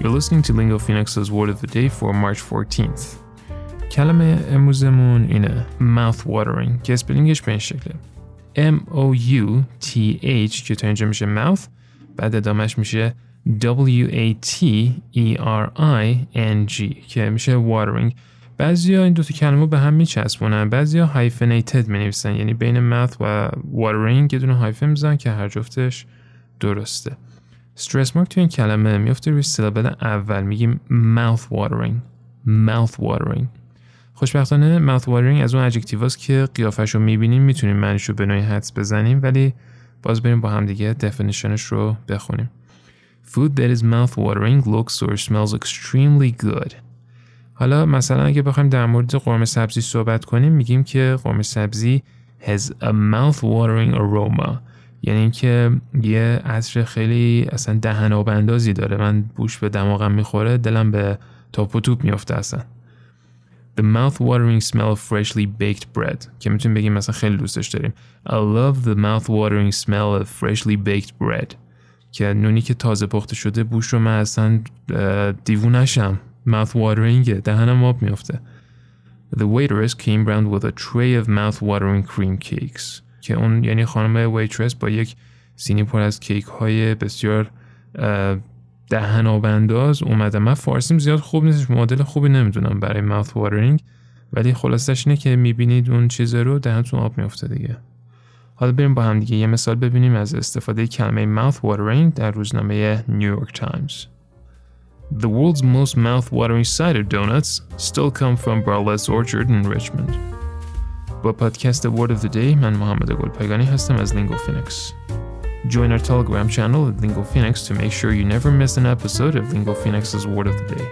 You're listening to Lingo Phoenix's Word of the Day for March 14th. کلمه امروزمون اینه. Mouth watering. که اسپلینگش به این شکله. M-O-U-T-H که تا اینجا میشه mouth بعد ادامهش میشه W-A-T-E-R-I-N-G که میشه watering. بعضیا این دوتا کلمه به هم میچسبونن. بعضیا hyphenated نویسن یعنی بین mouth و watering یه دونه هایفن میزن که هر جفتش درسته. استرس مارک تو این کلمه میفته روی سیلابل اول. میگیم mouth watering. Mouth watering. خوشبختانه mouth watering از اون ادجکتیواست که قیافش رو می‌بینیم می‌تونیم معنیش رو به نوعی حدس بزنیم ولی باز بریم با هم دیگه دفنیشنش رو بخونیم. Food that is mouth watering looks or smells extremely good. حالا مثلا اگه بخوایم در مورد قرمه سبزی صحبت کنیم میگیم که قرمه سبزی has a mouth watering aroma. یعنی اینکه یه عطر خیلی اصلا دهن اندازی داره. من بوش به دماغم می‌خوره دلم به تاپ و توپ میفته اصلا. The mouth-watering smell of freshly baked bread. که می‌تونیم بگیم مثلا خیلی دوستش داریم. I love the mouth-watering smell of freshly baked bread. که نونی که تازه پخته شده بوش رو من اصلا دیوونشم mouth-watering دهنم آب میفته The waitress came round with a tray of mouth-watering cream cakes. که اون یعنی خانم waitress با یک سینی پر از کیک های بسیار دهن آبنداز اومده. من فارسیم زیاد خوب نیستش معادل خوبی نمی‌دونم برای mouth-watering ولی خلاصش اینه که می‌بینید اون چیز رو دهنتون آب میفته دیگه. حالا بریم با هم دیگه یه مثال ببینیم از استفاده کلمه mouth watering در روزنامه نیویورک تایمز The world's most mouth-watering cider donuts still come from Barlett's Orchard in Richmond. با پادکست Word of the Day من محمد گلپایگانی هستم از لینگو فینکس. Join our Telegram channel at Lingo Phoenix to make sure you never miss an episode of Lingo Phoenix's Word of the Day.